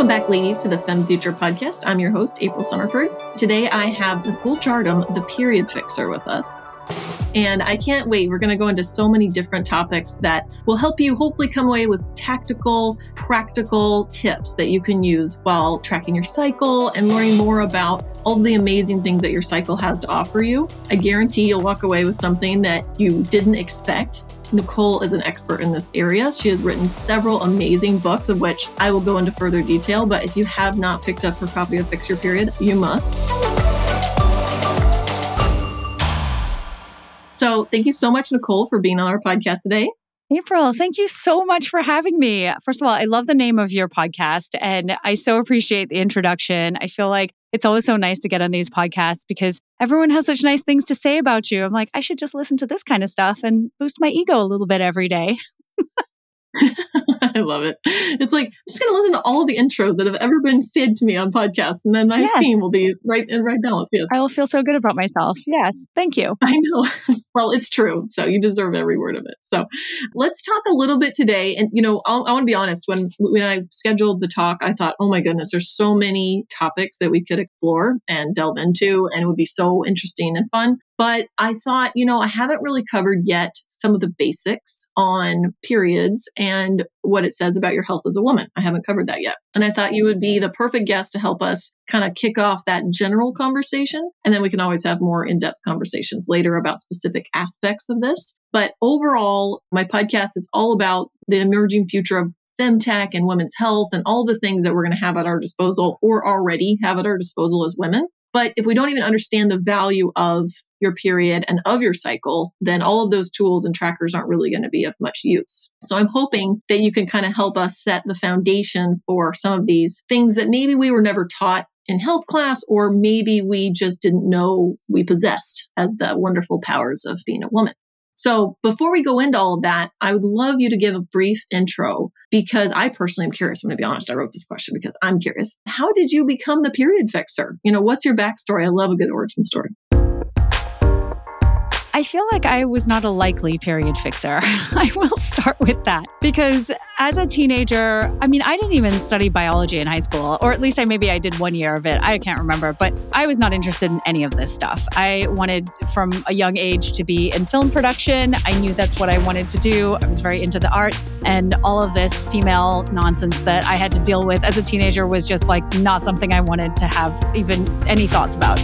Welcome back, ladies, to the Femme Future podcast. I'm your host, April Summerford. Today I have Nicole Jardim, the period fixer, with us. And I can't wait. We're going to go into so many different topics that will help you hopefully come away with tactical, practical tips that you can use while tracking your cycle and learning more about all the amazing things that your cycle has to offer you. I guarantee you'll walk away with something that you didn't expect. Nicole is an expert in this area. She has written several amazing books, of which I will go into further detail. But if you have not picked up her copy of Fix Your Period, you must. So thank you so much, Nicole, for being on our podcast today. April, thank you so much for having me. First of all, I love the name of your podcast and I so appreciate the introduction. I feel like it's always so nice to get on these podcasts because everyone has such nice things to say about you. I'm like, I should just listen to this kind of stuff and boost my ego a little bit every day. I love it. It's like I'm just going to listen to all the intros that have ever been said to me on podcasts, and then my yes. esteem will be right in right balance. Yes, I will feel so good about myself. Yes, thank you. I know. well, it's true. So you deserve every word of it. So let's talk a little bit today. And you know, I'll, I want to be honest. When when I scheduled the talk, I thought, oh my goodness, there's so many topics that we could explore and delve into, and it would be so interesting and fun. But I thought, you know, I haven't really covered yet some of the basics on periods and what it says about your health as a woman. I haven't covered that yet. And I thought you would be the perfect guest to help us kind of kick off that general conversation. And then we can always have more in depth conversations later about specific aspects of this. But overall, my podcast is all about the emerging future of femtech and women's health and all the things that we're going to have at our disposal or already have at our disposal as women. But if we don't even understand the value of your period and of your cycle, then all of those tools and trackers aren't really going to be of much use. So I'm hoping that you can kind of help us set the foundation for some of these things that maybe we were never taught in health class, or maybe we just didn't know we possessed as the wonderful powers of being a woman. So before we go into all of that, I would love you to give a brief intro because I personally am curious. I'm going to be honest. I wrote this question because I'm curious. How did you become the period fixer? You know, what's your backstory? I love a good origin story. I feel like I was not a likely period fixer. I will start with that because as a teenager, I mean, I didn't even study biology in high school, or at least I maybe I did one year of it. I can't remember, but I was not interested in any of this stuff. I wanted from a young age to be in film production. I knew that's what I wanted to do. I was very into the arts, and all of this female nonsense that I had to deal with as a teenager was just like not something I wanted to have even any thoughts about.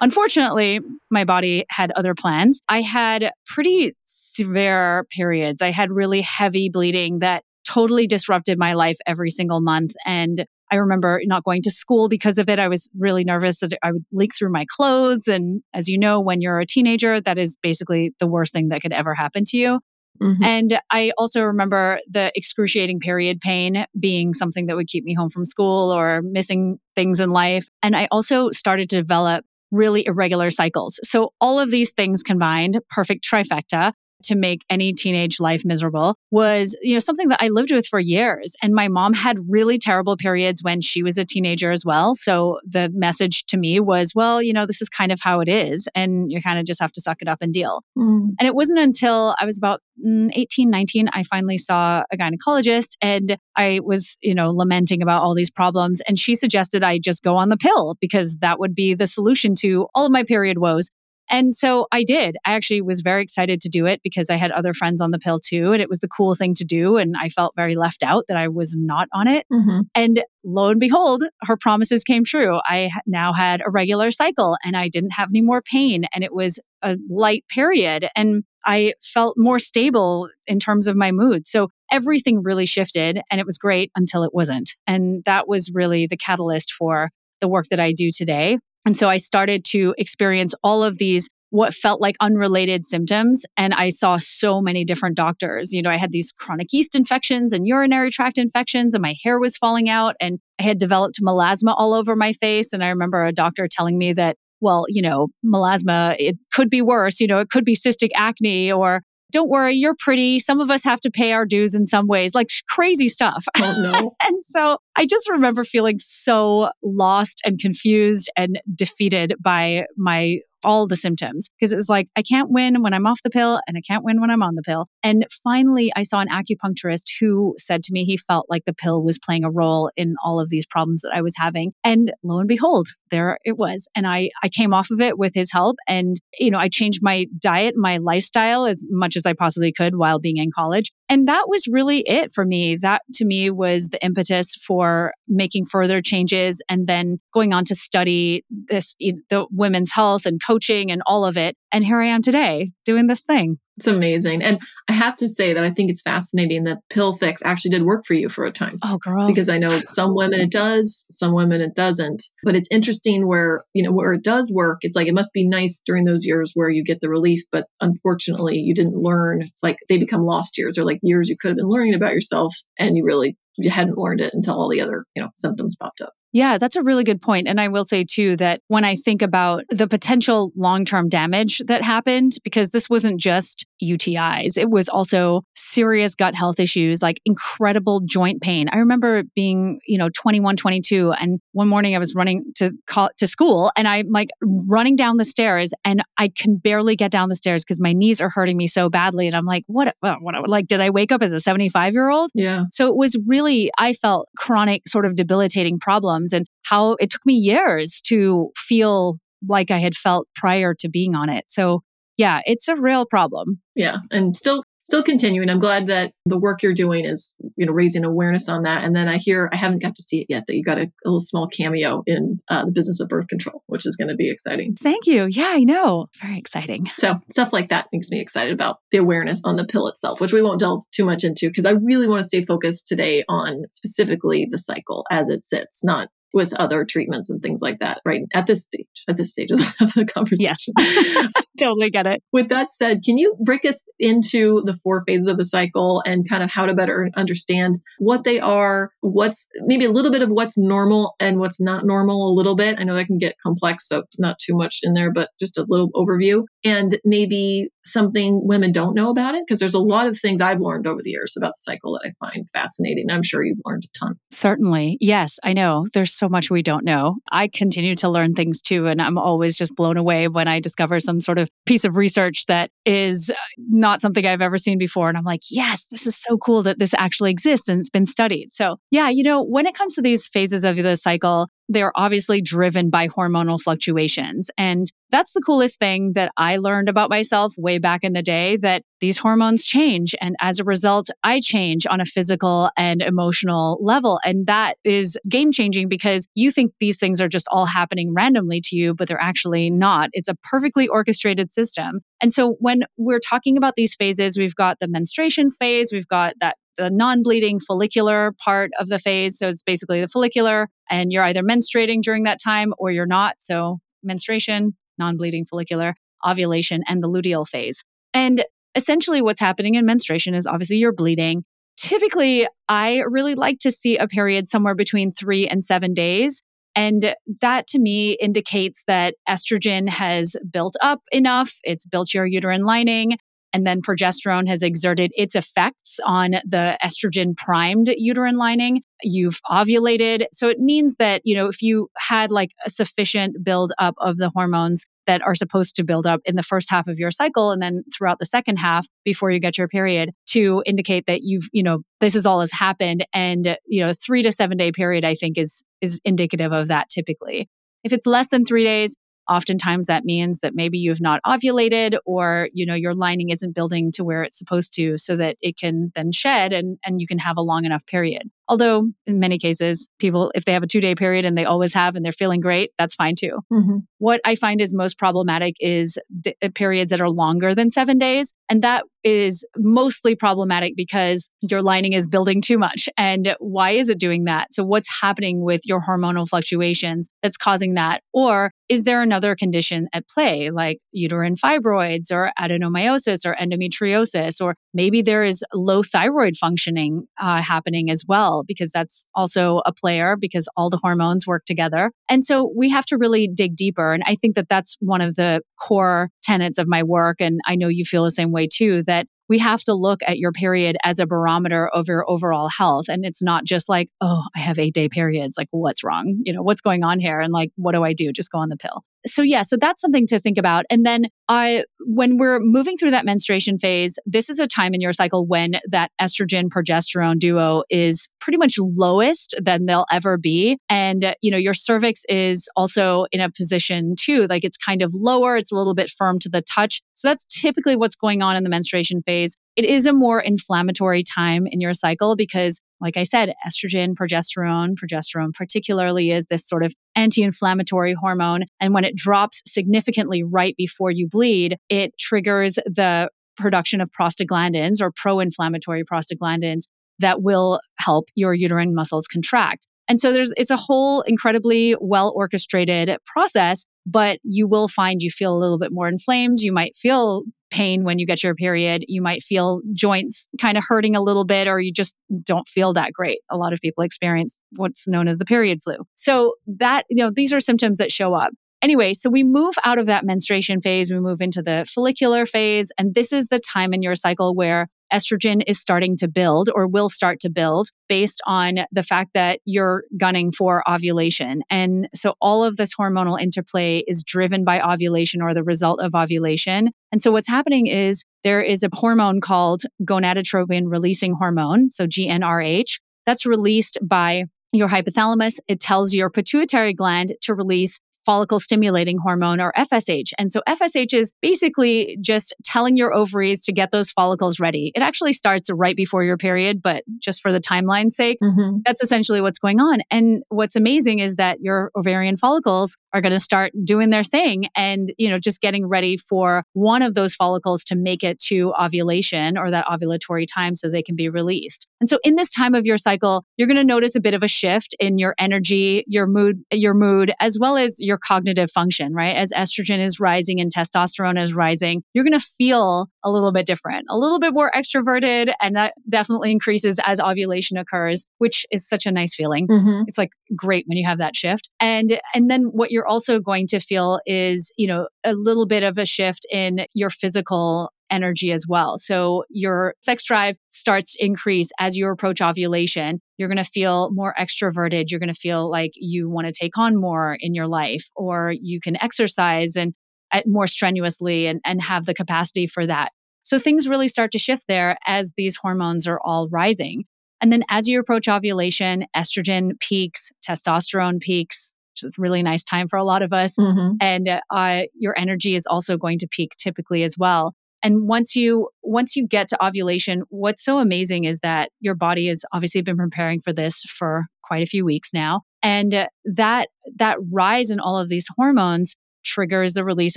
Unfortunately, my body had other plans. I had pretty severe periods. I had really heavy bleeding that totally disrupted my life every single month. And I remember not going to school because of it. I was really nervous that I would leak through my clothes. And as you know, when you're a teenager, that is basically the worst thing that could ever happen to you. Mm-hmm. And I also remember the excruciating period pain being something that would keep me home from school or missing things in life. And I also started to develop really irregular cycles. So all of these things combined, perfect trifecta, to make any teenage life miserable was, you know, something that I lived with for years. And my mom had really terrible periods when she was a teenager as well. So the message to me was, well, you know, this is kind of how it is. And you kind of just have to suck it up and deal. Mm. And it wasn't until I was about mm, 18, 19, I finally saw a gynecologist and I was, you know, lamenting about all these problems. And she suggested I just go on the pill because that would be the solution to all of my period woes. And so I did. I actually was very excited to do it because I had other friends on the pill too. And it was the cool thing to do. And I felt very left out that I was not on it. Mm-hmm. And lo and behold, her promises came true. I now had a regular cycle and I didn't have any more pain. And it was a light period. And I felt more stable in terms of my mood. So everything really shifted and it was great until it wasn't. And that was really the catalyst for the work that I do today. And so I started to experience all of these what felt like unrelated symptoms. And I saw so many different doctors. You know, I had these chronic yeast infections and urinary tract infections, and my hair was falling out, and I had developed melasma all over my face. And I remember a doctor telling me that, well, you know, melasma, it could be worse. You know, it could be cystic acne or don't worry, you're pretty. Some of us have to pay our dues in some ways, like crazy stuff. Oh, no. and so I just remember feeling so lost and confused and defeated by my all the symptoms because it was like, I can't win when I'm off the pill and I can't win when I'm on the pill. And finally, I saw an acupuncturist who said to me he felt like the pill was playing a role in all of these problems that I was having. And lo and behold, there it was. And I, I came off of it with his help. And, you know, I changed my diet, my lifestyle as much as I possibly could while being in college. And that was really it for me. That to me was the impetus for making further changes and then going on to study this, the women's health and coaching and all of it. And here I am today doing this thing. It's amazing. And I have to say that I think it's fascinating that pill fix actually did work for you for a time. Oh, girl. Because I know some women it does, some women it doesn't. But it's interesting where, you know, where it does work, it's like it must be nice during those years where you get the relief, but unfortunately you didn't learn. It's like they become lost years or like years you could have been learning about yourself and you really you hadn't learned it until all the other, you know, symptoms popped up. Yeah, that's a really good point. And I will say too that when I think about the potential long term damage that happened, because this wasn't just UTIs, it was also serious gut health issues, like incredible joint pain. I remember being, you know, 21, 22, and one morning I was running to call to school and I'm like running down the stairs and I can barely get down the stairs because my knees are hurting me so badly. And I'm like, what, what, what, like, did I wake up as a 75 year old? Yeah. So it was really, I felt chronic, sort of debilitating problem problems and how it took me years to feel like I had felt prior to being on it. So, yeah, it's a real problem. Yeah, and still still continuing. I'm glad that the work you're doing is, you know, raising awareness on that. And then I hear I haven't got to see it yet that you got a, a little small cameo in uh, the business of birth control, which is going to be exciting. Thank you. Yeah, I know. Very exciting. So stuff like that makes me excited about the awareness on the pill itself, which we won't delve too much into because I really want to stay focused today on specifically the cycle as it sits, not with other treatments and things like that, right? At this stage, at this stage of the, of the conversation. Yes, totally get it. With that said, can you break us into the four phases of the cycle and kind of how to better understand what they are, what's maybe a little bit of what's normal and what's not normal a little bit? I know that can get complex, so not too much in there, but just a little overview. And maybe something women don't know about it, because there's a lot of things I've learned over the years about the cycle that I find fascinating. I'm sure you've learned a ton. Certainly. Yes, I know. There's so much we don't know. I continue to learn things too. And I'm always just blown away when I discover some sort of piece of research that is uh, not something I've ever seen before. And I'm like, yes, this is so cool that this actually exists and it's been studied. So, yeah, you know, when it comes to these phases of the cycle, they're obviously driven by hormonal fluctuations. And that's the coolest thing that I learned about myself way back in the day that these hormones change. And as a result, I change on a physical and emotional level. And that is game changing because you think these things are just all happening randomly to you, but they're actually not. It's a perfectly orchestrated system. And so when we're talking about these phases, we've got the menstruation phase, we've got that the non bleeding follicular part of the phase. So it's basically the follicular, and you're either menstruating during that time or you're not. So menstruation, non bleeding follicular, ovulation, and the luteal phase. And essentially, what's happening in menstruation is obviously you're bleeding. Typically, I really like to see a period somewhere between three and seven days. And that to me indicates that estrogen has built up enough, it's built your uterine lining, and then progesterone has exerted its effects on the estrogen primed uterine lining. You've ovulated. So it means that, you know, if you had like a sufficient build up of the hormones that are supposed to build up in the first half of your cycle and then throughout the second half before you get your period to indicate that you've, you know, this is all has happened. And, you know, three to seven day period, I think is, is indicative of that typically. If it's less than three days, oftentimes that means that maybe you've not ovulated or you know your lining isn't building to where it's supposed to so that it can then shed and and you can have a long enough period although in many cases people if they have a 2 day period and they always have and they're feeling great that's fine too mm-hmm. what i find is most problematic is d- uh, periods that are longer than 7 days and that is mostly problematic because your lining is building too much. And why is it doing that? So, what's happening with your hormonal fluctuations that's causing that? Or is there another condition at play, like uterine fibroids or adenomyosis or endometriosis? Or maybe there is low thyroid functioning uh, happening as well, because that's also a player because all the hormones work together. And so we have to really dig deeper. And I think that that's one of the core tenets of my work. And I know you feel the same way too that we have to look at your period as a barometer of your overall health. And it's not just like, oh, I have eight day periods. Like, what's wrong? You know, what's going on here? And like, what do I do? Just go on the pill. So, yeah, so that's something to think about. And then I, when we're moving through that menstruation phase, this is a time in your cycle when that estrogen progesterone duo is pretty much lowest than they'll ever be. And, you know, your cervix is also in a position too, like it's kind of lower, it's a little bit firm to the touch. So, that's typically what's going on in the menstruation phase. It is a more inflammatory time in your cycle because, like I said, estrogen, progesterone, progesterone particularly is this sort of anti inflammatory hormone. And when it drops significantly right before you bleed, it triggers the production of prostaglandins or pro inflammatory prostaglandins that will help your uterine muscles contract. And so there's it's a whole incredibly well orchestrated process, but you will find you feel a little bit more inflamed. You might feel pain when you get your period. You might feel joints kind of hurting a little bit, or you just don't feel that great. A lot of people experience what's known as the period flu. So, that, you know, these are symptoms that show up. Anyway, so we move out of that menstruation phase, we move into the follicular phase. And this is the time in your cycle where estrogen is starting to build or will start to build based on the fact that you're gunning for ovulation. And so all of this hormonal interplay is driven by ovulation or the result of ovulation. And so what's happening is there is a hormone called gonadotropin releasing hormone, so GnRH, that's released by your hypothalamus. It tells your pituitary gland to release follicle stimulating hormone or FSH. And so FSH is basically just telling your ovaries to get those follicles ready. It actually starts right before your period, but just for the timeline's sake, mm-hmm. that's essentially what's going on. And what's amazing is that your ovarian follicles are going to start doing their thing and, you know, just getting ready for one of those follicles to make it to ovulation or that ovulatory time so they can be released. And so in this time of your cycle, you're going to notice a bit of a shift in your energy, your mood, your mood, as well as your cognitive function, right? As estrogen is rising and testosterone is rising, you're going to feel a little bit different, a little bit more extroverted. And that definitely increases as ovulation occurs, which is such a nice feeling. Mm-hmm. It's like great when you have that shift. And, and then what you're also going to feel is, you know, a little bit of a shift in your physical energy as well. So your sex drive starts to increase as you approach ovulation. You're going to feel more extroverted. You're going to feel like you want to take on more in your life, or you can exercise and uh, more strenuously and, and have the capacity for that. So things really start to shift there as these hormones are all rising. And then as you approach ovulation, estrogen peaks, testosterone peaks, which is a really nice time for a lot of us. Mm-hmm. And uh, your energy is also going to peak typically as well. And once you once you get to ovulation, what's so amazing is that your body has obviously been preparing for this for quite a few weeks now. And that that rise in all of these hormones triggers the release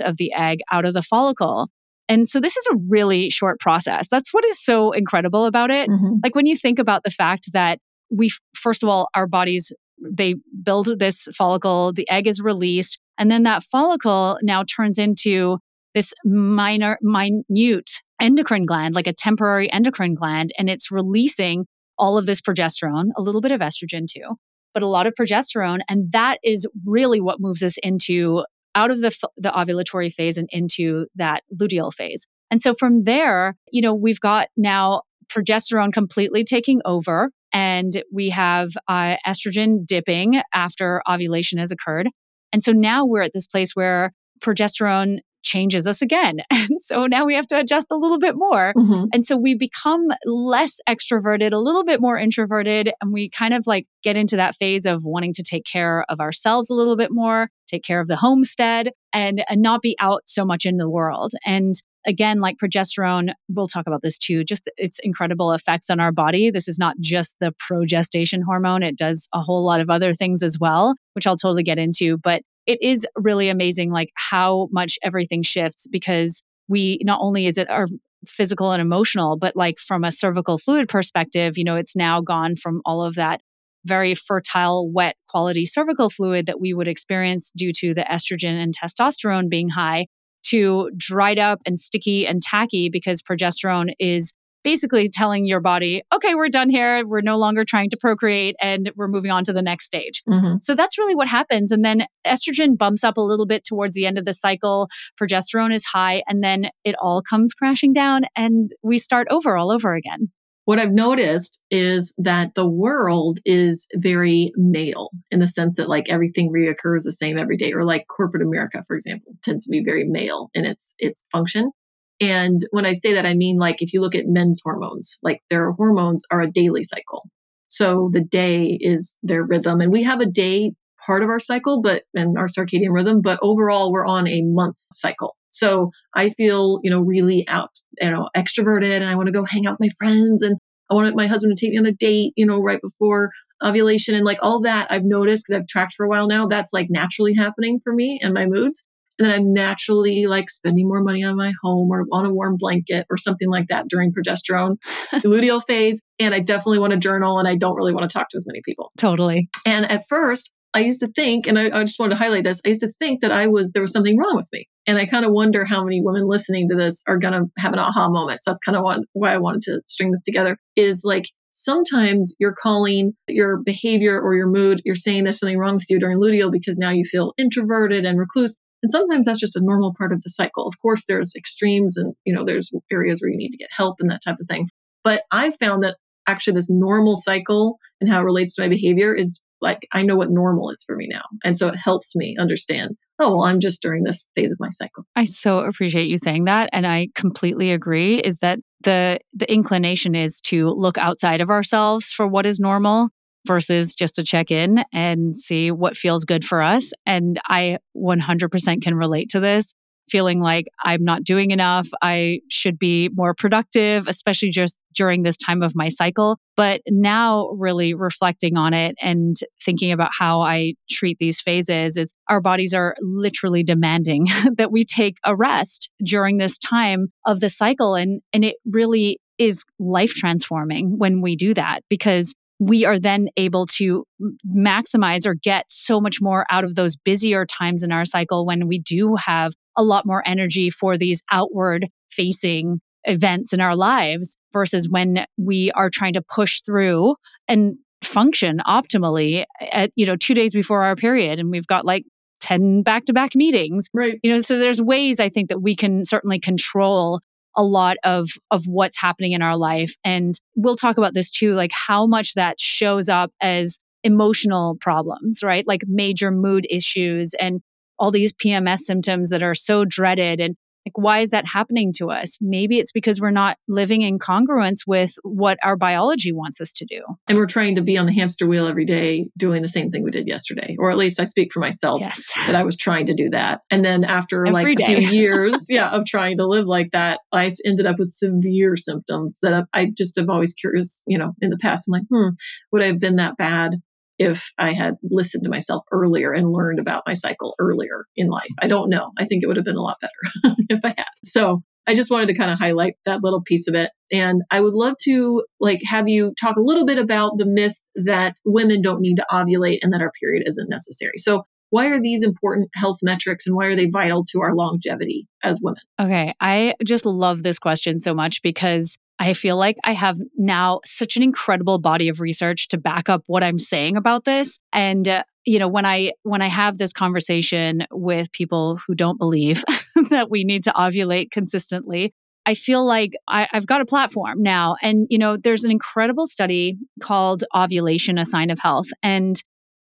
of the egg out of the follicle. And so this is a really short process. That's what is so incredible about it. Mm-hmm. Like when you think about the fact that we first of all our bodies they build this follicle, the egg is released, and then that follicle now turns into this minor, minute endocrine gland, like a temporary endocrine gland, and it's releasing all of this progesterone, a little bit of estrogen too, but a lot of progesterone. And that is really what moves us into out of the, the ovulatory phase and into that luteal phase. And so from there, you know, we've got now progesterone completely taking over and we have uh, estrogen dipping after ovulation has occurred. And so now we're at this place where progesterone changes us again. And so now we have to adjust a little bit more. Mm-hmm. And so we become less extroverted, a little bit more introverted, and we kind of like get into that phase of wanting to take care of ourselves a little bit more, take care of the homestead, and, and not be out so much in the world. And again, like progesterone, we'll talk about this too, just its incredible effects on our body. This is not just the progestation hormone, it does a whole lot of other things as well, which I'll totally get into. But it is really amazing like how much everything shifts because we not only is it our physical and emotional but like from a cervical fluid perspective you know it's now gone from all of that very fertile wet quality cervical fluid that we would experience due to the estrogen and testosterone being high to dried up and sticky and tacky because progesterone is basically telling your body, okay, we're done here. We're no longer trying to procreate and we're moving on to the next stage. Mm-hmm. So that's really what happens. And then estrogen bumps up a little bit towards the end of the cycle. Progesterone is high and then it all comes crashing down and we start over all over again. What I've noticed is that the world is very male in the sense that like everything reoccurs the same every day, or like corporate America, for example, tends to be very male in its its function. And when I say that, I mean like if you look at men's hormones, like their hormones are a daily cycle. So the day is their rhythm. And we have a day part of our cycle, but and our circadian rhythm, but overall we're on a month cycle. So I feel, you know, really out, you know, extroverted and I want to go hang out with my friends and I want my husband to take me on a date, you know, right before ovulation and like all that I've noticed because I've tracked for a while now. That's like naturally happening for me and my moods and then I'm naturally like spending more money on my home or on a warm blanket or something like that during progesterone luteal phase. And I definitely want to journal and I don't really want to talk to as many people. Totally. And at first, I used to think, and I, I just wanted to highlight this, I used to think that I was, there was something wrong with me. And I kind of wonder how many women listening to this are going to have an aha moment. So that's kind of why I wanted to string this together is like, sometimes you're calling your behavior or your mood, you're saying there's something wrong with you during luteal because now you feel introverted and recluse. And sometimes that's just a normal part of the cycle. Of course, there's extremes and, you know, there's areas where you need to get help and that type of thing. But I found that actually this normal cycle and how it relates to my behavior is like, I know what normal is for me now. And so it helps me understand, oh, well, I'm just during this phase of my cycle. I so appreciate you saying that. And I completely agree is that the the inclination is to look outside of ourselves for what is normal versus just to check in and see what feels good for us. And I 100% can relate to this feeling like I'm not doing enough. I should be more productive, especially just during this time of my cycle. But now, really reflecting on it and thinking about how I treat these phases is our bodies are literally demanding that we take a rest during this time of the cycle. And, and it really is life transforming when we do that because we are then able to maximize or get so much more out of those busier times in our cycle when we do have a lot more energy for these outward facing events in our lives versus when we are trying to push through and function optimally at you know 2 days before our period and we've got like 10 back-to-back meetings. Right. You know so there's ways i think that we can certainly control a lot of of what's happening in our life. And we'll talk about this too like how much that shows up as emotional problems right? Like major mood issues and all these PMS symptoms that are so dreaded and like, why is that happening to us? Maybe it's because we're not living in congruence with what our biology wants us to do. And we're trying to be on the hamster wheel every day doing the same thing we did yesterday. Or at least I speak for myself yes. that I was trying to do that. And then after every like day. a few years, yeah, of trying to live like that, I ended up with severe symptoms that I just have always curious, you know, in the past. I'm like, hmm, would I have been that bad? If I had listened to myself earlier and learned about my cycle earlier in life. I don't know. I think it would have been a lot better if I had. So I just wanted to kind of highlight that little piece of it. And I would love to like have you talk a little bit about the myth that women don't need to ovulate and that our period isn't necessary. So why are these important health metrics and why are they vital to our longevity as women? Okay. I just love this question so much because I feel like I have now such an incredible body of research to back up what I'm saying about this. And uh, you know, when I when I have this conversation with people who don't believe that we need to ovulate consistently, I feel like I, have got a platform now. And you know, there's an incredible study called "Ovulation: A Sign of Health," and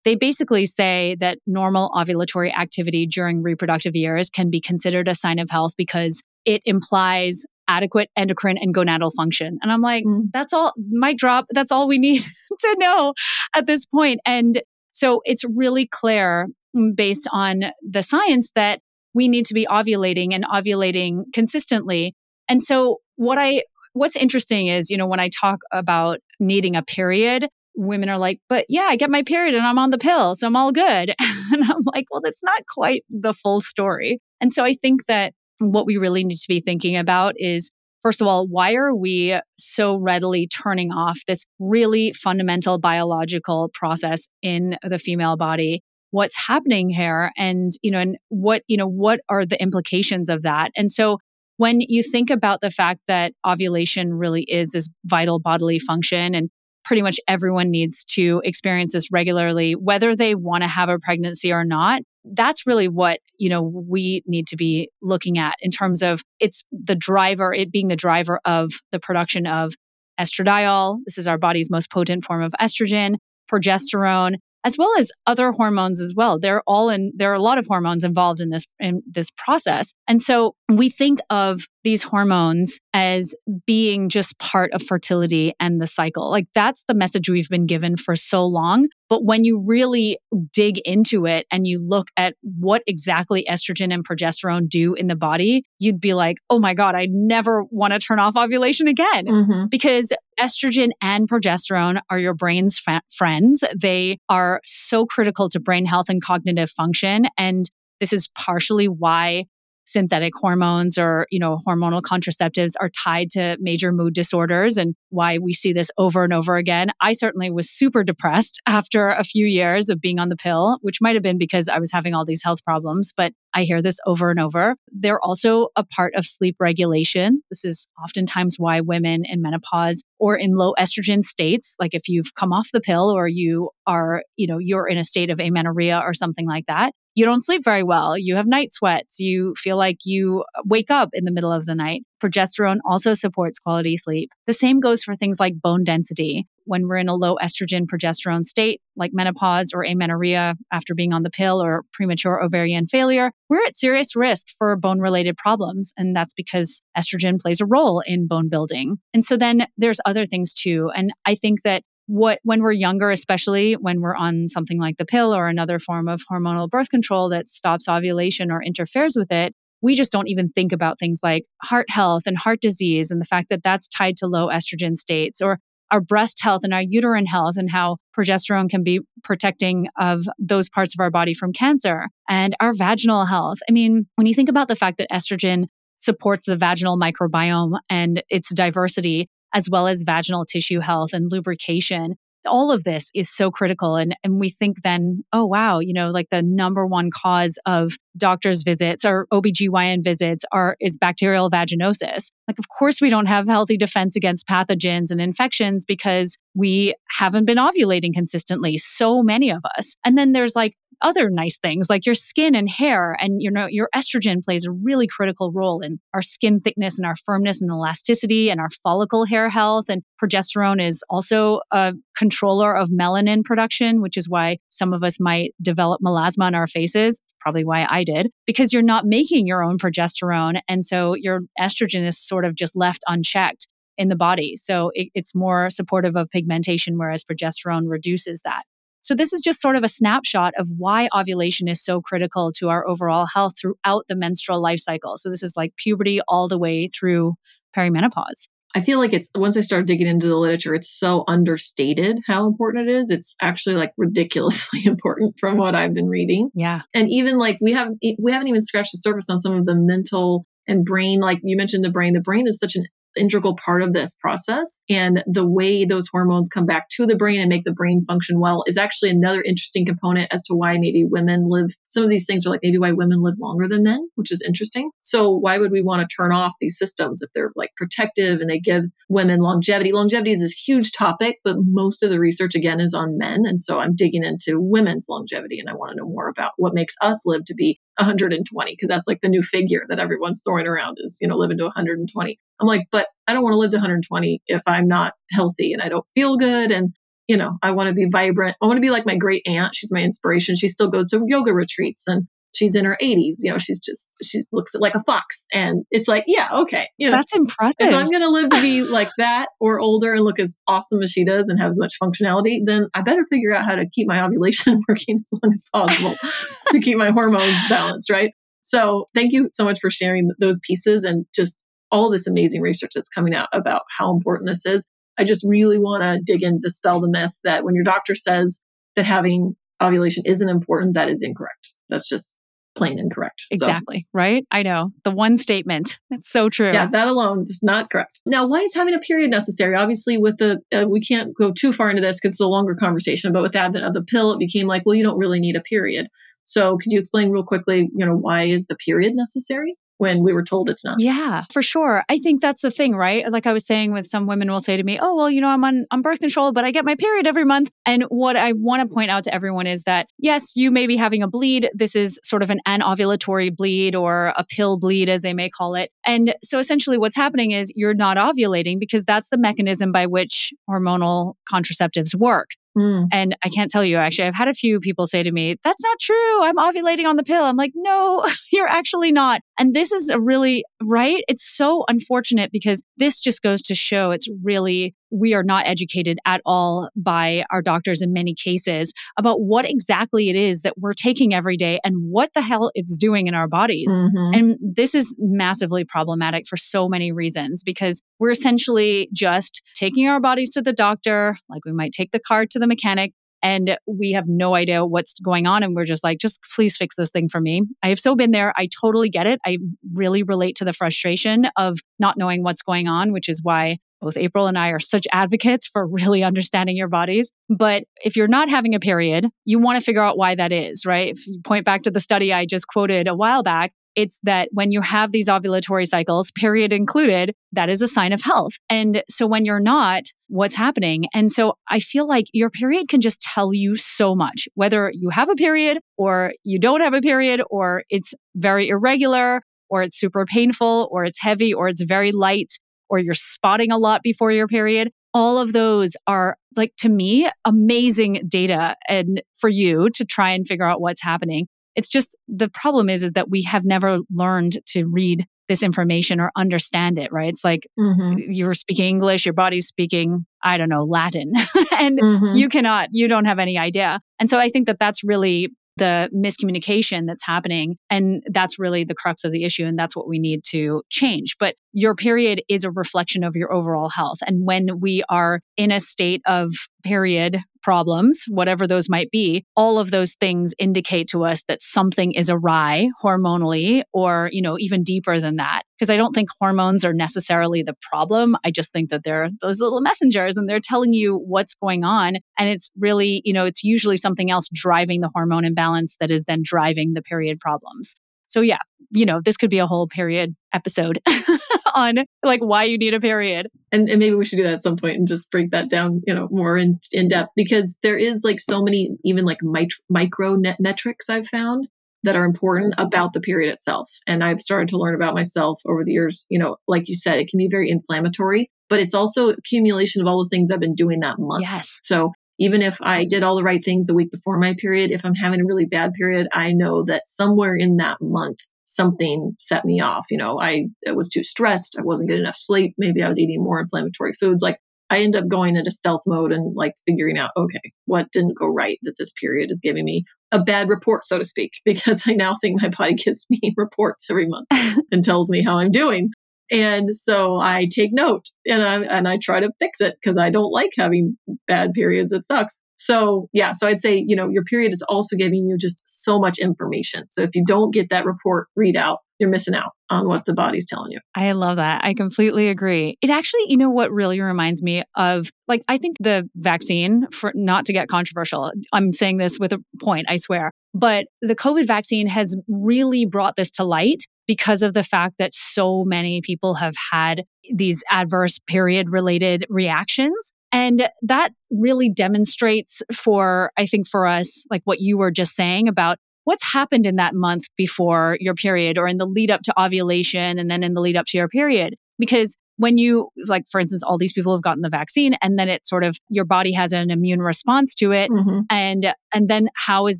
they basically say that normal ovulatory activity during reproductive years can be considered a sign of health because it implies adequate endocrine and gonadal function. And I'm like, mm. that's all, mic drop. That's all we need to know at this point. And so it's really clear mm, based on the science that we need to be ovulating and ovulating consistently. And so what I, what's interesting is, you know, when I talk about needing a period, women are like, but yeah, I get my period and I'm on the pill, so I'm all good. and I'm like, well, that's not quite the full story. And so I think that what we really need to be thinking about is First of all, why are we so readily turning off this really fundamental biological process in the female body? What's happening here? And, you know, and what, you know, what are the implications of that? And so when you think about the fact that ovulation really is this vital bodily function and pretty much everyone needs to experience this regularly whether they want to have a pregnancy or not that's really what you know we need to be looking at in terms of it's the driver it being the driver of the production of estradiol this is our body's most potent form of estrogen progesterone as well as other hormones as well. They're all in there are a lot of hormones involved in this in this process. And so we think of these hormones as being just part of fertility and the cycle. Like that's the message we've been given for so long. But when you really dig into it and you look at what exactly estrogen and progesterone do in the body, you'd be like, oh my God, I never want to turn off ovulation again. Mm-hmm. Because estrogen and progesterone are your brain's friends. They are so critical to brain health and cognitive function. And this is partially why synthetic hormones or you know hormonal contraceptives are tied to major mood disorders and why we see this over and over again. I certainly was super depressed after a few years of being on the pill which might have been because i was having all these health problems but i hear this over and over. They're also a part of sleep regulation. This is oftentimes why women in menopause or in low estrogen states like if you've come off the pill or you are you know you're in a state of amenorrhea or something like that you don't sleep very well. You have night sweats. You feel like you uh, wake up in the middle of the night. Progesterone also supports quality sleep. The same goes for things like bone density. When we're in a low estrogen progesterone state, like menopause or amenorrhea after being on the pill or premature ovarian failure, we're at serious risk for bone related problems. And that's because estrogen plays a role in bone building. And so then there's other things too. And I think that what when we're younger especially when we're on something like the pill or another form of hormonal birth control that stops ovulation or interferes with it we just don't even think about things like heart health and heart disease and the fact that that's tied to low estrogen states or our breast health and our uterine health and how progesterone can be protecting of those parts of our body from cancer and our vaginal health. I mean, when you think about the fact that estrogen supports the vaginal microbiome and its diversity, as well as vaginal tissue health and lubrication. All of this is so critical. And, and we think then, oh, wow, you know, like the number one cause of doctor's visits or OBGYN visits are is bacterial vaginosis. Like, of course, we don't have healthy defense against pathogens and infections because we haven't been ovulating consistently. So many of us. And then there's like other nice things like your skin and hair and you know your estrogen plays a really critical role in our skin thickness and our firmness and elasticity and our follicle hair health and progesterone is also a controller of melanin production which is why some of us might develop melasma on our faces it's probably why I did because you're not making your own progesterone and so your estrogen is sort of just left unchecked in the body. So it, it's more supportive of pigmentation, whereas progesterone reduces that. So, this is just sort of a snapshot of why ovulation is so critical to our overall health throughout the menstrual life cycle. So, this is like puberty all the way through perimenopause. I feel like it's once I start digging into the literature, it's so understated how important it is. It's actually like ridiculously important from what I've been reading. Yeah. And even like we have we haven't even scratched the surface on some of the mental and brain like you mentioned the brain the brain is such an integral part of this process. And the way those hormones come back to the brain and make the brain function well is actually another interesting component as to why maybe women live. Some of these things are like maybe why women live longer than men, which is interesting. So, why would we want to turn off these systems if they're like protective and they give women longevity? Longevity is this huge topic, but most of the research again is on men. And so, I'm digging into women's longevity and I want to know more about what makes us live to be 120 because that's like the new figure that everyone's throwing around is you know living to 120 i'm like but i don't want to live to 120 if i'm not healthy and i don't feel good and you know i want to be vibrant. I want to be like my great aunt. She's my inspiration. She still goes to yoga retreats and she's in her 80s you know she's just she looks like a fox. And it's like yeah okay you know that's impressive. if i'm going to live to be like that or older and look as awesome as she does and have as much functionality then i better figure out how to keep my ovulation working as long as possible to keep my hormones balanced right? So thank you so much for sharing those pieces and just all this amazing research that's coming out about how important this is. I just really want to dig and dispel the myth that when your doctor says that having ovulation isn't important that is incorrect. That's just plain incorrect. Exactly. So, right? I know. The one statement. That's so true. Yeah, that alone is not correct. Now, why is having a period necessary? Obviously, with the, uh, we can't go too far into this because it's a longer conversation, but with the advent of the pill, it became like, well, you don't really need a period. So, could you explain real quickly, you know, why is the period necessary? When we were told it's not. Yeah, for sure. I think that's the thing, right? Like I was saying with some women will say to me, "Oh, well, you know, I'm on on birth control, but I get my period every month." And what I want to point out to everyone is that yes, you may be having a bleed. This is sort of an anovulatory bleed or a pill bleed as they may call it. And so essentially what's happening is you're not ovulating because that's the mechanism by which hormonal contraceptives work. Mm. And I can't tell you, actually, I've had a few people say to me, that's not true. I'm ovulating on the pill. I'm like, no, you're actually not. And this is a really, right? It's so unfortunate because this just goes to show it's really we are not educated at all by our doctors in many cases about what exactly it is that we're taking every day and what the hell it's doing in our bodies. Mm-hmm. And this is massively problematic for so many reasons because we're essentially just taking our bodies to the doctor, like we might take the car to the mechanic. And we have no idea what's going on. And we're just like, just please fix this thing for me. I have so been there. I totally get it. I really relate to the frustration of not knowing what's going on, which is why both April and I are such advocates for really understanding your bodies. But if you're not having a period, you want to figure out why that is, right? If you point back to the study I just quoted a while back, it's that when you have these ovulatory cycles, period included, that is a sign of health. And so when you're not, what's happening? And so I feel like your period can just tell you so much, whether you have a period or you don't have a period or it's very irregular or it's super painful or it's heavy or it's very light or you're spotting a lot before your period. All of those are like to me amazing data and for you to try and figure out what's happening. It's just the problem is is that we have never learned to read this information or understand it, right? It's like mm-hmm. you're speaking English, your body's speaking, I don't know, Latin, and mm-hmm. you cannot, you don't have any idea. And so I think that that's really the miscommunication that's happening. And that's really the crux of the issue. And that's what we need to change. But your period is a reflection of your overall health. And when we are in a state of period problems, whatever those might be, all of those things indicate to us that something is awry hormonally or, you know, even deeper than that. Because I don't think hormones are necessarily the problem. I just think that they're those little messengers and they're telling you what's going on. And it's really, you know, it's usually something else driving the hormone imbalance that is then driving the period problems. So yeah, you know, this could be a whole period episode on like why you need a period. And, and maybe we should do that at some point and just break that down, you know, more in, in depth because there is like so many, even like mit- micro net metrics I've found that are important about the period itself. And I've started to learn about myself over the years. You know, like you said, it can be very inflammatory, but it's also accumulation of all the things I've been doing that month. Yes. So even if I did all the right things the week before my period, if I'm having a really bad period, I know that somewhere in that month, something set me off. You know, I, I was too stressed. I wasn't getting enough sleep. Maybe I was eating more inflammatory foods. Like I end up going into stealth mode and like figuring out, okay, what didn't go right that this period is giving me a bad report, so to speak, because I now think my body gives me reports every month and tells me how I'm doing. And so I take note and I and I try to fix it because I don't like having bad periods. It sucks. So yeah, so I'd say, you know, your period is also giving you just so much information. So if you don't get that report readout, you're missing out on what the body's telling you. I love that. I completely agree. It actually, you know what really reminds me of like I think the vaccine for not to get controversial. I'm saying this with a point, I swear. But the COVID vaccine has really brought this to light because of the fact that so many people have had these adverse period related reactions. And that really demonstrates for, I think, for us, like what you were just saying about what's happened in that month before your period or in the lead up to ovulation and then in the lead up to your period. Because when you like for instance all these people have gotten the vaccine and then it sort of your body has an immune response to it mm-hmm. and and then how is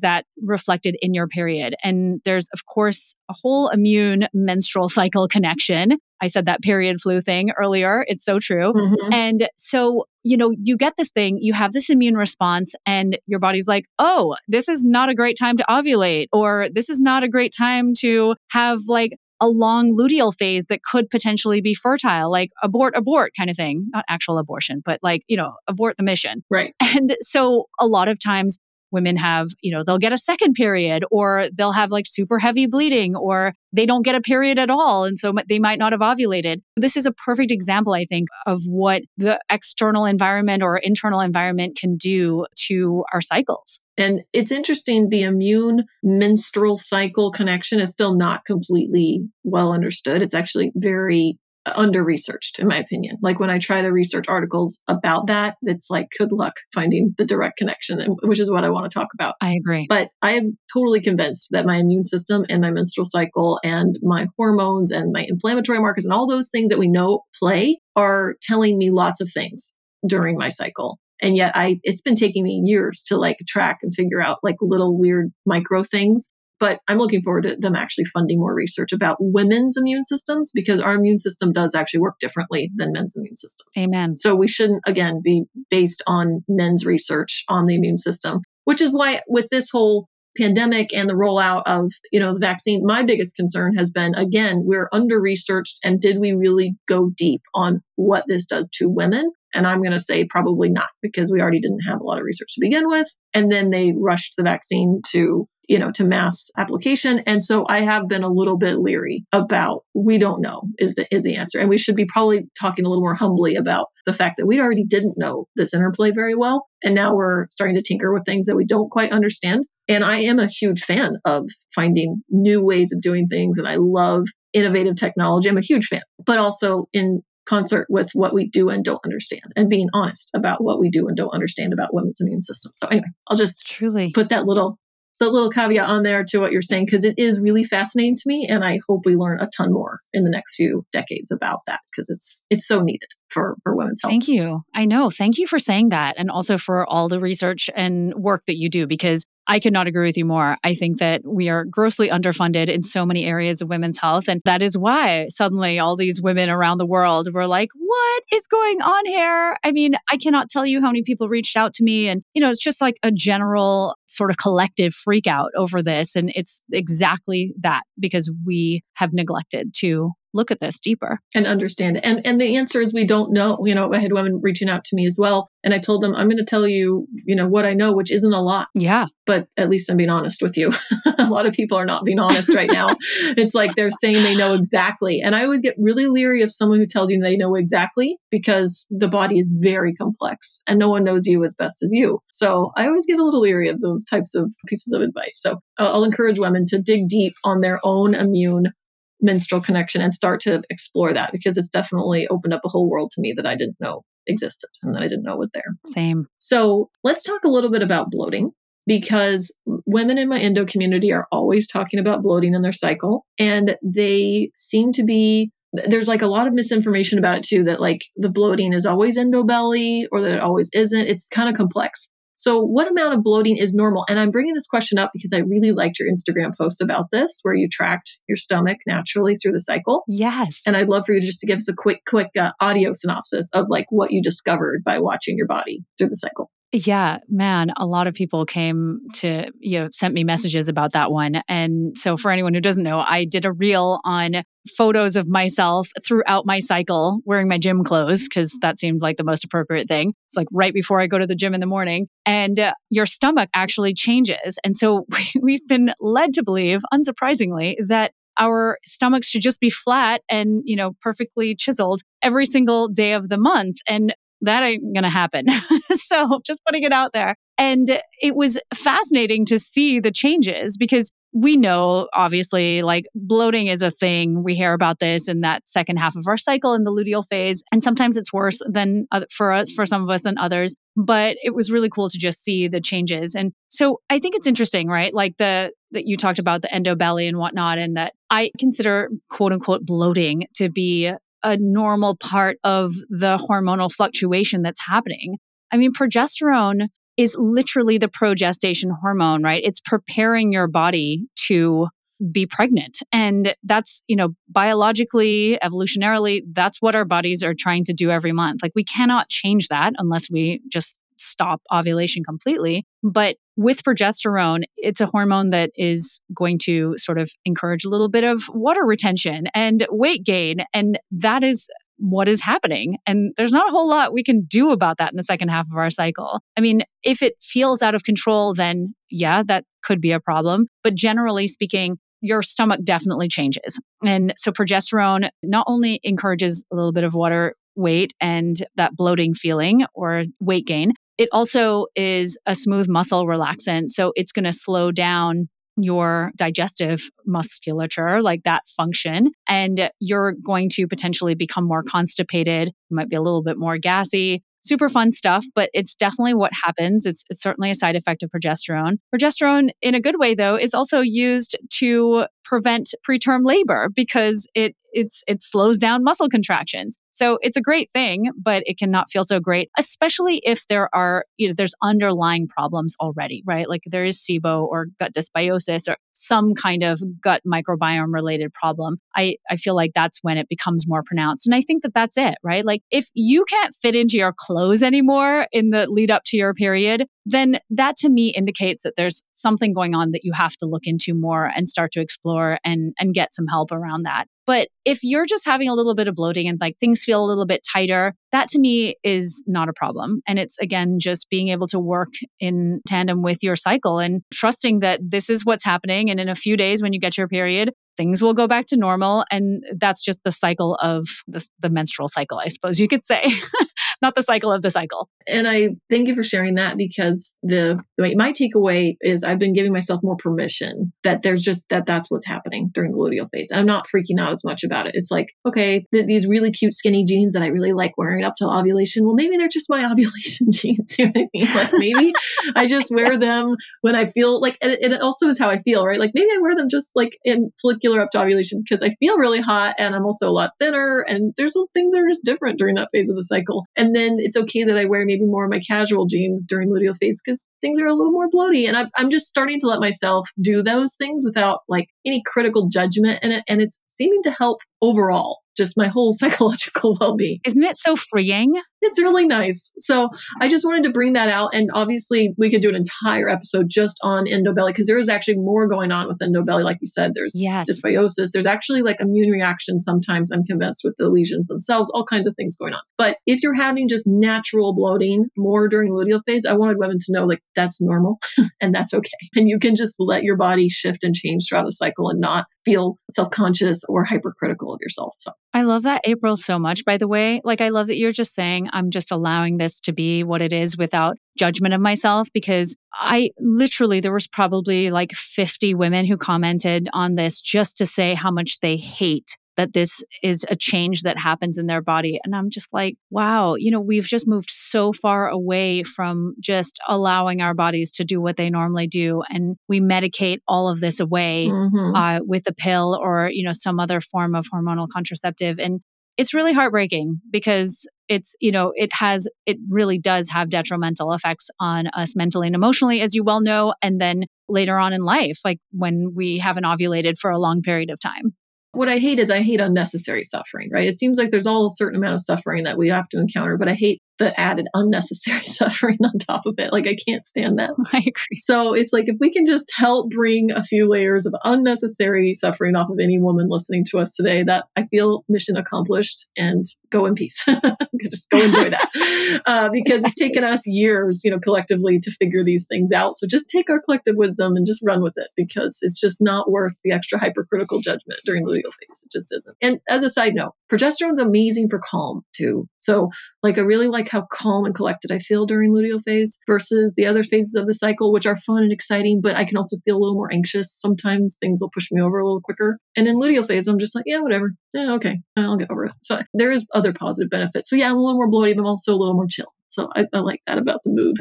that reflected in your period and there's of course a whole immune menstrual cycle connection i said that period flu thing earlier it's so true mm-hmm. and so you know you get this thing you have this immune response and your body's like oh this is not a great time to ovulate or this is not a great time to have like a long luteal phase that could potentially be fertile, like abort, abort kind of thing. Not actual abortion, but like, you know, abort the mission. Right. And so a lot of times women have, you know, they'll get a second period or they'll have like super heavy bleeding or they don't get a period at all. And so they might not have ovulated. This is a perfect example, I think, of what the external environment or internal environment can do to our cycles. And it's interesting, the immune menstrual cycle connection is still not completely well understood. It's actually very under researched, in my opinion. Like when I try to research articles about that, it's like good luck finding the direct connection, which is what I want to talk about. I agree. But I am totally convinced that my immune system and my menstrual cycle and my hormones and my inflammatory markers and all those things that we know play are telling me lots of things during my cycle. And yet I it's been taking me years to like track and figure out like little weird micro things but I'm looking forward to them actually funding more research about women's immune systems because our immune system does actually work differently than men's immune systems. Amen. So we shouldn't, again, be based on men's research on the immune system, which is why with this whole pandemic and the rollout of you know the vaccine my biggest concern has been again we're under researched and did we really go deep on what this does to women and i'm going to say probably not because we already didn't have a lot of research to begin with and then they rushed the vaccine to you know, to mass application. And so I have been a little bit leery about we don't know is the is the answer. And we should be probably talking a little more humbly about the fact that we already didn't know this interplay very well. And now we're starting to tinker with things that we don't quite understand. And I am a huge fan of finding new ways of doing things. And I love innovative technology. I'm a huge fan, but also in concert with what we do and don't understand and being honest about what we do and don't understand about women's immune system. So anyway, I'll just truly put that little the little caveat on there to what you're saying because it is really fascinating to me and i hope we learn a ton more in the next few decades about that because it's it's so needed for for women's health. Thank you. I know. Thank you for saying that and also for all the research and work that you do because I could not agree with you more. I think that we are grossly underfunded in so many areas of women's health. And that is why suddenly all these women around the world were like, what is going on here? I mean, I cannot tell you how many people reached out to me. And, you know, it's just like a general sort of collective freak out over this. And it's exactly that because we have neglected to look at this deeper and understand it. And and the answer is we don't know. You know, I had women reaching out to me as well, and I told them I'm going to tell you, you know, what I know, which isn't a lot. Yeah. But at least I'm being honest with you. a lot of people are not being honest right now. it's like they're saying they know exactly, and I always get really leery of someone who tells you they know exactly because the body is very complex, and no one knows you as best as you. So I always get a little leery of those types of pieces of advice. So uh, I'll encourage women to dig deep on their own immune menstrual connection and start to explore that because it's definitely opened up a whole world to me that I didn't know existed and that I didn't know was there. Same. So let's talk a little bit about bloating because women in my endo community are always talking about bloating in their cycle and they seem to be there's like a lot of misinformation about it too that like the bloating is always endo belly or that it always isn't it's kind of complex so, what amount of bloating is normal? And I'm bringing this question up because I really liked your Instagram post about this, where you tracked your stomach naturally through the cycle. Yes. And I'd love for you just to give us a quick, quick uh, audio synopsis of like what you discovered by watching your body through the cycle. Yeah, man, a lot of people came to, you know, sent me messages about that one. And so for anyone who doesn't know, I did a reel on photos of myself throughout my cycle wearing my gym clothes because that seemed like the most appropriate thing. It's like right before I go to the gym in the morning and uh, your stomach actually changes. And so we've been led to believe, unsurprisingly, that our stomachs should just be flat and you know perfectly chiseled every single day of the month and that ain't going to happen. so just putting it out there. And it was fascinating to see the changes because we know, obviously, like bloating is a thing. We hear about this in that second half of our cycle in the luteal phase. And sometimes it's worse than for us, for some of us than others. But it was really cool to just see the changes. And so I think it's interesting, right? Like the, that you talked about the endobelly and whatnot, and that I consider quote unquote bloating to be a normal part of the hormonal fluctuation that's happening. I mean, progesterone is literally the progestation hormone, right? It's preparing your body to be pregnant. And that's, you know, biologically, evolutionarily, that's what our bodies are trying to do every month. Like we cannot change that unless we just stop ovulation completely. But with progesterone, it's a hormone that is going to sort of encourage a little bit of water retention and weight gain. And that is what is happening. And there's not a whole lot we can do about that in the second half of our cycle. I mean, if it feels out of control, then yeah, that could be a problem. But generally speaking, your stomach definitely changes. And so progesterone not only encourages a little bit of water weight and that bloating feeling or weight gain, It also is a smooth muscle relaxant. So it's going to slow down your digestive musculature, like that function, and you're going to potentially become more constipated. You might be a little bit more gassy super fun stuff, but it's definitely what happens. It's, it's certainly a side effect of progesterone. Progesterone, in a good way, though, is also used to prevent preterm labor because it it's it slows down muscle contractions. So it's a great thing, but it cannot feel so great, especially if there are you know there's underlying problems already, right? Like there is SIBO or gut dysbiosis or some kind of gut microbiome related problem. I I feel like that's when it becomes more pronounced, and I think that that's it, right? Like if you can't fit into your clothes anymore in the lead up to your period, then that to me indicates that there's something going on that you have to look into more and start to explore and and get some help around that. But if you're just having a little bit of bloating and like things feel a little bit tighter, that to me is not a problem. And it's again just being able to work in tandem with your cycle and trusting that this is what's happening. And in a few days, when you get your period, things will go back to normal. And that's just the cycle of the, the menstrual cycle, I suppose you could say, not the cycle of the cycle. And I thank you for sharing that because the my takeaway is I've been giving myself more permission that there's just that that's what's happening during the luteal phase. And I'm not freaking out as much about it. It's like, okay, th- these really cute skinny jeans that I really like wearing up till ovulation. Well, maybe they're just my ovulation jeans. You know what I mean? Like maybe I just wear them when I feel like, and it, and it also is how I feel, right? Like maybe I wear them just like in follicular up to ovulation because I feel really hot and I'm also a lot thinner. And there's some things that are just different during that phase of the cycle. And then it's okay that I wear maybe more of my casual jeans during luteal phase because things are a little more bloaty. And I'm, I'm just starting to let myself do those things without like any critical judgment in it. And it's seeming to help overall just my whole psychological well-being. Isn't it so freeing? It's really nice. So I just wanted to bring that out. And obviously we could do an entire episode just on endobelly because there is actually more going on with endobelly. Like you said, there's yes. dysbiosis. There's actually like immune reaction sometimes I'm convinced with the lesions themselves, all kinds of things going on. But if you're having just natural bloating more during luteal phase, I wanted women to know like that's normal and that's okay. And you can just let your body shift and change throughout the cycle and not feel self-conscious or hypercritical of yourself. So I love that April so much by the way. Like I love that you're just saying I'm just allowing this to be what it is without judgment of myself because I literally there was probably like 50 women who commented on this just to say how much they hate that this is a change that happens in their body. And I'm just like, wow, you know, we've just moved so far away from just allowing our bodies to do what they normally do. And we medicate all of this away mm-hmm. uh, with a pill or, you know, some other form of hormonal contraceptive. And it's really heartbreaking because it's you know it has it really does have detrimental effects on us mentally and emotionally as you well know and then later on in life like when we haven't ovulated for a long period of time what I hate is I hate unnecessary suffering, right? It seems like there's all a certain amount of suffering that we have to encounter, but I hate the added unnecessary suffering on top of it. Like I can't stand that. I agree. So it's like if we can just help bring a few layers of unnecessary suffering off of any woman listening to us today, that I feel mission accomplished and go in peace. just go enjoy that. uh, because it's taken us years, you know, collectively to figure these things out. So just take our collective wisdom and just run with it because it's just not worth the extra hypercritical judgment during the luteal phase. It just isn't. And as a side note, progesterone's amazing for calm too. So like I really like how calm and collected I feel during luteal phase versus the other phases of the cycle, which are fun and exciting, but I can also feel a little more anxious. Sometimes things will push me over a little quicker. And in luteal phase, I'm just like, yeah, whatever. Yeah, okay, I'll get over it. So there is other positive benefits. So yeah, I'm a little more bloated, but I'm also a little more chill. So I, I like that about the mood.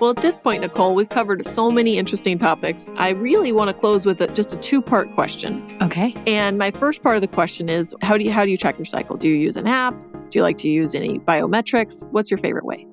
Well, at this point, Nicole, we've covered so many interesting topics. I really want to close with a, just a two-part question. Okay. And my first part of the question is, how do you how do you track your cycle? Do you use an app? Do you like to use any biometrics? What's your favorite way?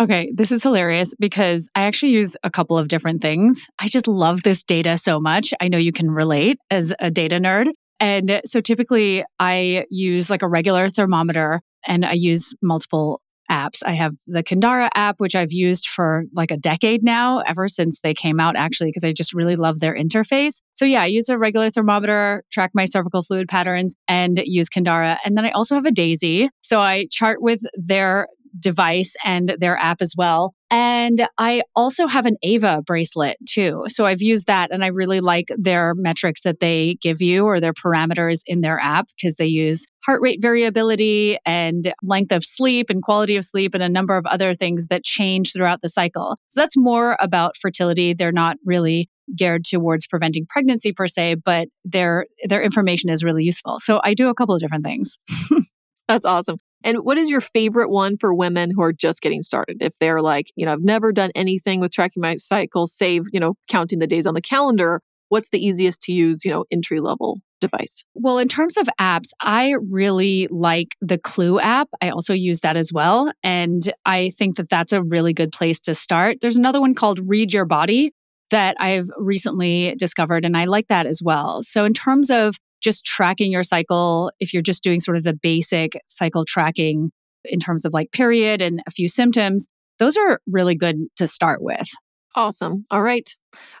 Okay, this is hilarious because I actually use a couple of different things. I just love this data so much. I know you can relate as a data nerd. And so typically I use like a regular thermometer and I use multiple apps. I have the Kindara app, which I've used for like a decade now, ever since they came out, actually, because I just really love their interface. So, yeah, I use a regular thermometer, track my cervical fluid patterns, and use Kindara. And then I also have a Daysy. So I chart with their device and their app as well. And I also have an Ava bracelet too. So I've used that and I really like their metrics that they give you or their parameters in their app because they use heart rate variability and length of sleep and quality of sleep and a number of other things that change throughout the cycle. So that's more about fertility. They're not really geared towards preventing pregnancy per se, but their their information is really useful. So I do a couple of different things. That's awesome. And what is your favorite one for women who are just getting started? If they're like, you know, I've never done anything with tracking my cycle, save, you know, counting the days on the calendar, what's the easiest to use, you know, entry level device? Well, in terms of apps, I really like the Clue app. I also use that as well. And I think that that's a really good place to start. There's another one called Read Your Body that I've recently discovered, and I like that as well. So, in terms of just tracking your cycle, if you're just doing sort of the basic cycle tracking in terms of like period and a few symptoms, those are really good to start with. Awesome. All right.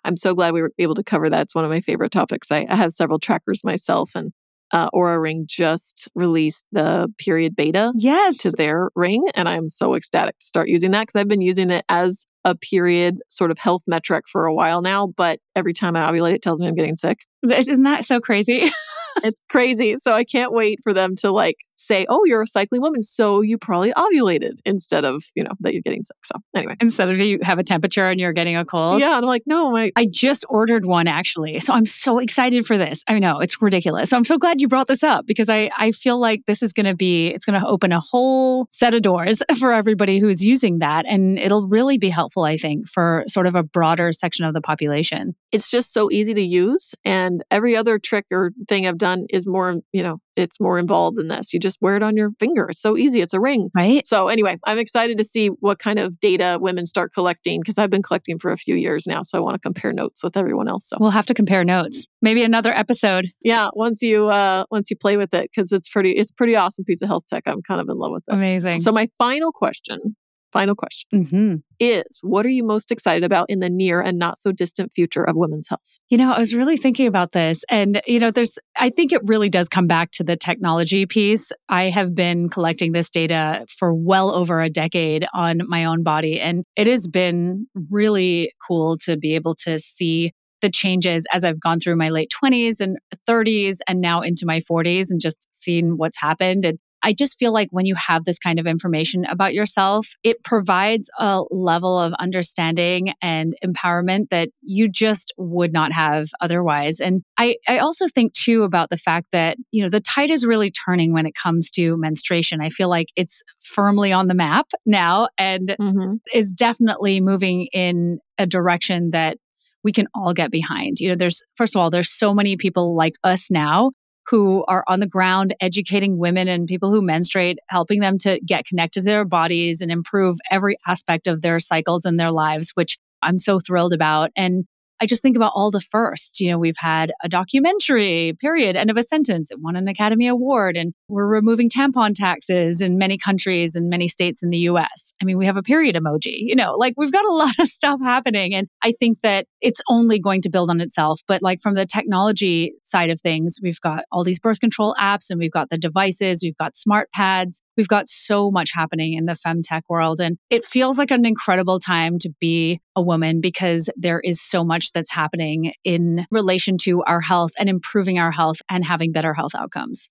I'm so glad we were able to cover that. It's one of my favorite topics. I, I have several trackers myself, and uh, Oura Ring just released the period beta yes. to their ring. And I'm so ecstatic to start using that because I've been using it as a period sort of health metric for a while now. But every time I ovulate, it tells me I'm getting sick. Isn't that so crazy? it's crazy. So I can't wait for them to like say, "Oh, you're a cycling woman, so you probably ovulated," instead of you know that you're getting sick. So anyway, instead of you have a temperature and you're getting a cold. Yeah, and I'm like, no, I I just ordered one actually, so I'm so excited for this. I know it's ridiculous. So I'm so glad you brought this up because I I feel like this is going to be it's going to open a whole set of doors for everybody who's using that, and it'll really be helpful, I think, for sort of a broader section of the population. It's just so easy to use, and every other trick or thing I've done is more, you know, it's more involved than this. You just wear it on your finger. It's so easy. It's a ring. Right. So, anyway, I'm excited to see what kind of data women start collecting because I've been collecting for a few years now. So, I want to compare notes with everyone else. So, we'll have to compare notes. Maybe another episode. Yeah. Once you, uh, once you play with it, because it's pretty, it's pretty awesome piece of health tech. I'm kind of in love with it. Amazing. So, my final question final question mm-hmm. is what are you most excited about in the near and not so distant future of women's health? You know, I was really thinking about this. And, you know, there's, I think it really does come back to the technology piece. I have been collecting this data for well over a decade on my own body. And it has been really cool to be able to see the changes as I've gone through my late 20s and 30s and now into my 40s and just seen what's happened. And I just feel like when you have this kind of information about yourself, it provides a level of understanding and empowerment that you just would not have otherwise. And I, I also think too about the fact that, you know, the tide is really turning when it comes to menstruation. I feel like it's firmly on the map now and mm-hmm. is definitely moving in a direction that we can all get behind. You know, there's, first of all, there's so many people like us now who are on the ground educating women and people who menstruate, helping them to get connected to their bodies and improve every aspect of their cycles and their lives, which I'm so thrilled about. And I just think about all the firsts. You know, we've had a documentary, period, end of a sentence. It won an Academy Award, and we're removing tampon taxes in many countries and many states in the US. I mean, we have a period emoji, you know, like we've got a lot of stuff happening. And I think that it's only going to build on itself. But like from the technology side of things, we've got all these birth control apps and we've got the devices, we've got smart pads, we've got so much happening in the femtech world. And it feels like an incredible time to be a woman because there is so much that's happening in relation to our health and improving our health and having better health outcomes.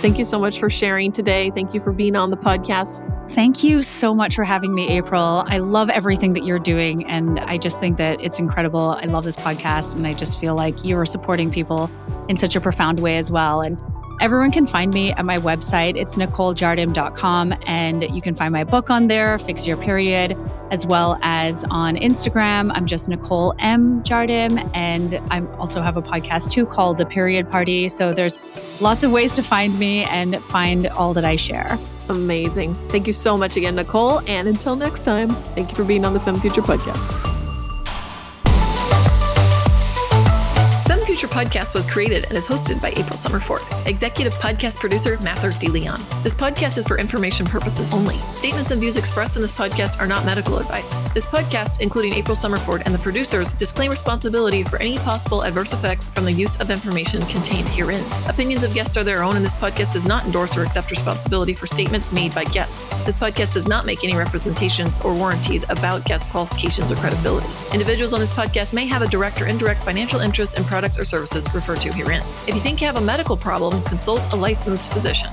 Thank you so much for sharing today. Thank you for being on the podcast. Thank you so much for having me, April. I love everything that you're doing. And I just think that it's incredible. I love this podcast. And I just feel like you are supporting people in such a profound way as well. And Everyone can find me at my website. It's NicoleJardim.com. And you can find my book on there, Fix Your Period, as well as on Instagram. I'm just Nicole M. Jardim. And I also have a podcast too called The Period Party. So there's lots of ways to find me and find all that I share. Amazing. Thank you so much again, Nicole. And until next time, thank you for being on the Fem Future Podcast. Podcast was created and is hosted by April Summerford. Executive podcast producer Mather DeLeon. This podcast is for information purposes only. Statements and views expressed in this podcast are not medical advice. This podcast, including April Summerford and the producers, disclaim responsibility for any possible adverse effects from the use of information contained herein. Opinions of guests are their own, and this podcast does not endorse or accept responsibility for statements made by guests. This podcast does not make any representations or warranties about guest qualifications or credibility. Individuals on this podcast may have a direct or indirect financial interest in products or services referred to herein. If you think you have a medical problem, consult a licensed physician.